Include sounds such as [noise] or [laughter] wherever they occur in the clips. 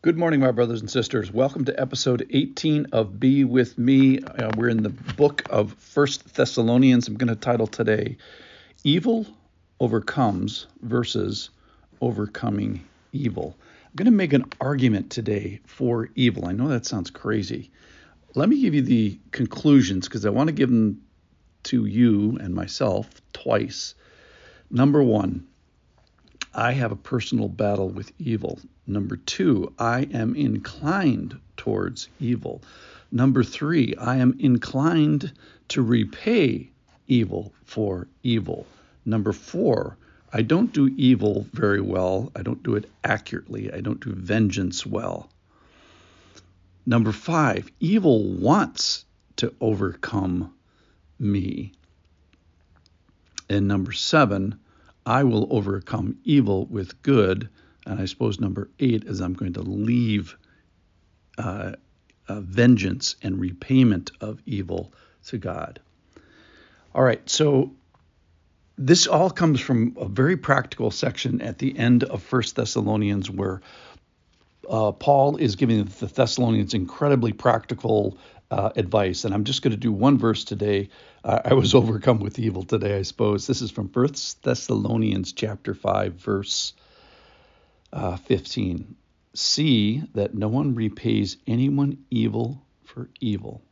Good morning, my brothers and sisters. Welcome to episode 18 of Be With Me. Uh, we're in the book of First Thessalonians. I'm going to title today Evil Overcomes versus Overcoming Evil. I'm going to make an argument today for evil. I know that sounds crazy. Let me give you the conclusions because I want to give them to you and myself twice. Number one, I have a personal battle with evil. Number two, I am inclined towards evil. Number three, I am inclined to repay evil for evil. Number four, I don't do evil very well. I don't do it accurately. I don't do vengeance well. Number five, evil wants to overcome me. And number seven, I will overcome evil with good. And I suppose number eight is I'm going to leave uh, uh, vengeance and repayment of evil to God. All right, so this all comes from a very practical section at the end of First Thessalonians where uh, Paul is giving the Thessalonians incredibly practical uh, advice. And I'm just going to do one verse today. Uh, I was [laughs] overcome with evil today, I suppose. This is from First Thessalonians chapter 5, verse uh, 15. See that no one repays anyone evil for evil,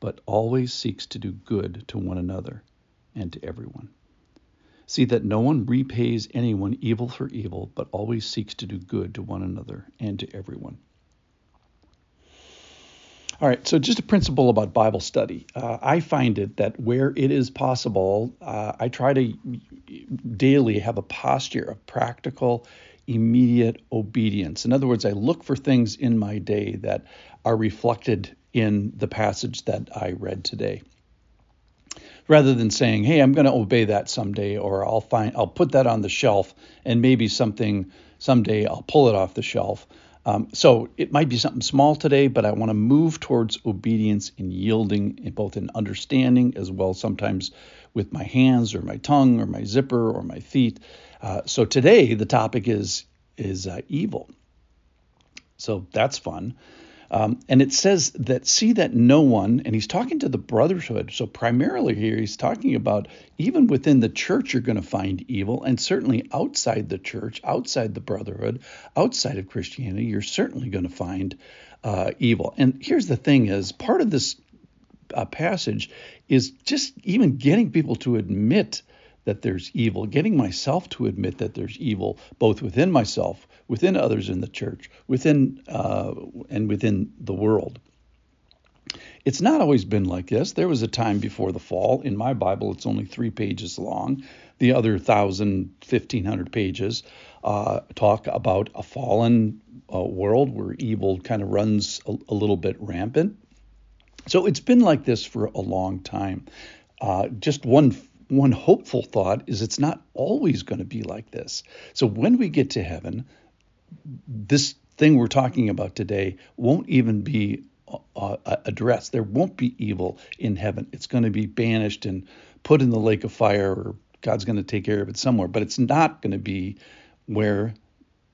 but always seeks to do good to one another and to everyone. See that no one repays anyone evil for evil, but always seeks to do good to one another and to everyone. All right, so just a principle about Bible study. Uh, I find it that where it is possible, uh, I try to daily have a posture of practical, immediate obedience. In other words, I look for things in my day that are reflected in the passage that I read today. Rather than saying, "Hey, I'm going to obey that someday," or "I'll find, I'll put that on the shelf, and maybe something someday I'll pull it off the shelf." Um, so it might be something small today, but I want to move towards obedience and yielding, in both in understanding as well sometimes with my hands or my tongue or my zipper or my feet. Uh, so today the topic is is uh, evil. So that's fun. Um, and it says that see that no one, and he's talking to the brotherhood. So primarily here, he's talking about even within the church, you're going to find evil, and certainly outside the church, outside the brotherhood, outside of Christianity, you're certainly going to find uh, evil. And here's the thing: is part of this uh, passage is just even getting people to admit that there's evil, getting myself to admit that there's evil, both within myself, within others in the church, within uh, and within the world. It's not always been like this. There was a time before the fall. In my Bible, it's only three pages long. The other 1,000, 1,500 pages uh, talk about a fallen uh, world where evil kind of runs a, a, little bit rampant. So it's been like this for a long time. Uh, just one one hopeful thought is it's not always going to be like this. So when we get to heaven, this thing we're talking about today won't even be uh, uh, addressed. There won't be evil in heaven. It's going to be banished and put in the lake of fire, or God's going to take care of it somewhere. But it's not going to be where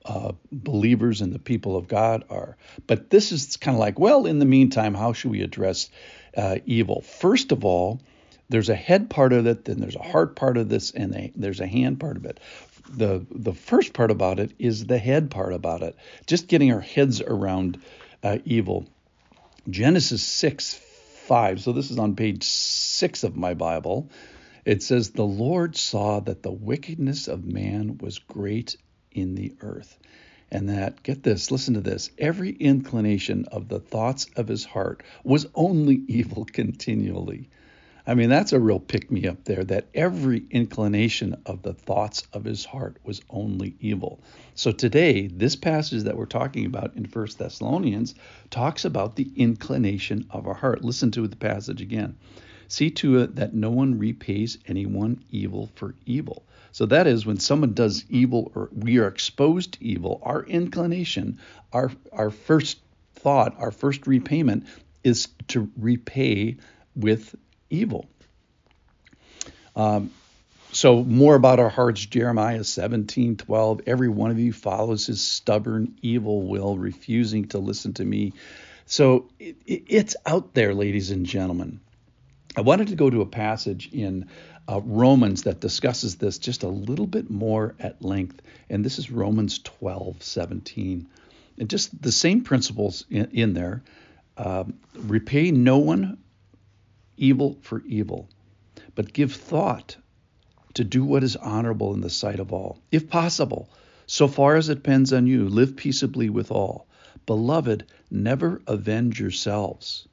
uh, believers and the people of God are. But this is kind of like, well, in the meantime, how should we address uh, evil? First of all, there's a head part of it, then there's a heart part of this, and a, there's a hand part of it. The the first part about it is the head part about it, just getting our heads around uh, evil. Genesis 6 5. So this is on page 6 of my Bible. It says, The Lord saw that the wickedness of man was great in the earth. And that, get this, listen to this, every inclination of the thoughts of his heart was only [laughs] evil continually. I mean, that's a real pick me up there that every inclination of the thoughts of his heart was only evil. So today, this passage that we're talking about in First Thessalonians talks about the inclination of our heart. Listen to the passage again. See to it that no one repays anyone evil for evil. So that is when someone does evil or we are exposed to evil, our inclination, our our first thought, our first repayment is to repay with evil. Um, so more about our hearts, Jeremiah 17, 12. Every one of you follows his stubborn, evil will, refusing to listen to me. So it, it, it's out there, ladies and gentlemen. I wanted to go to a passage in uh, Romans that discusses this just a little bit more at length, and this is Romans 12, 17. And just the same principles in, in there. Um, repay no one evil for evil, but give thought to do what is honorable in the sight of all. If possible, so far as it depends on you, live peaceably with all. Beloved, never avenge yourselves.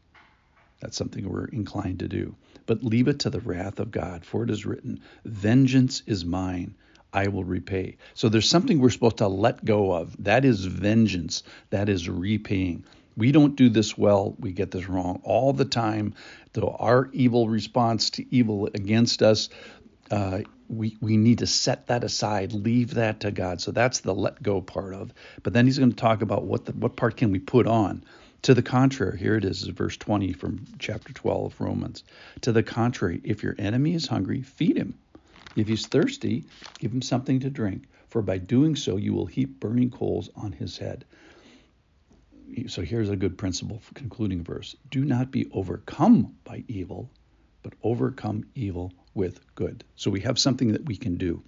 That's something we're inclined to do. But leave it to the wrath of God, for it is written, Vengeance is mine, I will repay. So there's something we're supposed to let go of. That is vengeance, that is repaying. We don't do this well. We get this wrong all the time. Though our evil response to evil against us, uh, we we need to set that aside, leave that to God. So that's the let go part of. But then he's going to talk about what the, what part can we put on. To the contrary, here it is, is verse 20 from chapter 12 of Romans. To the contrary, if your enemy is hungry, feed him. If he's thirsty, give him something to drink, for by doing so you will heap burning coals on his head. So here's a good principle for concluding verse. Do not be overcome by evil, but overcome evil with good. So we have something that we can do.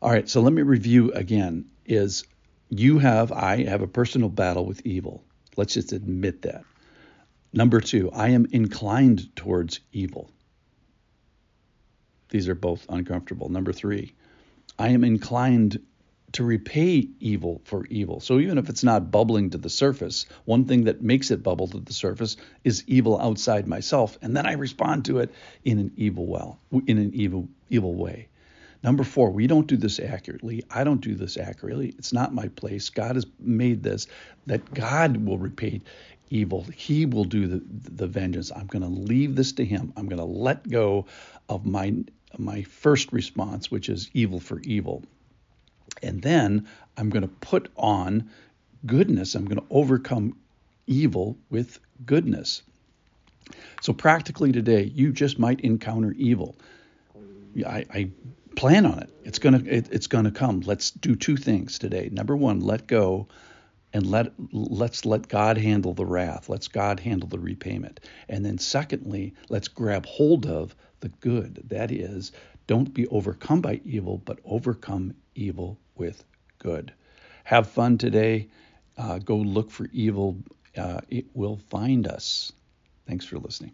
All right, so let me review again is you have I have a personal battle with evil. Let's just admit that. Number 2, I am inclined towards evil. These are both uncomfortable. Number 3, I am inclined to repay evil for evil. So even if it's not bubbling to the surface, one thing that makes it bubble to the surface is evil outside myself, and then I respond to it in an evil well, in an evil evil way. Number four, we don't do this accurately. I don't do this accurately. It's not my place. God has made this that God will repay evil. He will do the, the vengeance. I'm going to leave this to Him. I'm going to let go of my my first response, which is evil for evil. And then I'm going to put on goodness. I'm going to overcome evil with goodness. So, practically today, you just might encounter evil. I, I plan on it. It's gonna it, it's gonna come. Let's do two things today. Number one, let go, and let let's let God handle the wrath. Let's God handle the repayment. And then secondly, let's grab hold of the good. That is, don't be overcome by evil, but overcome evil with good. Have fun today. Uh, go look for evil. Uh, it will find us. Thanks for listening.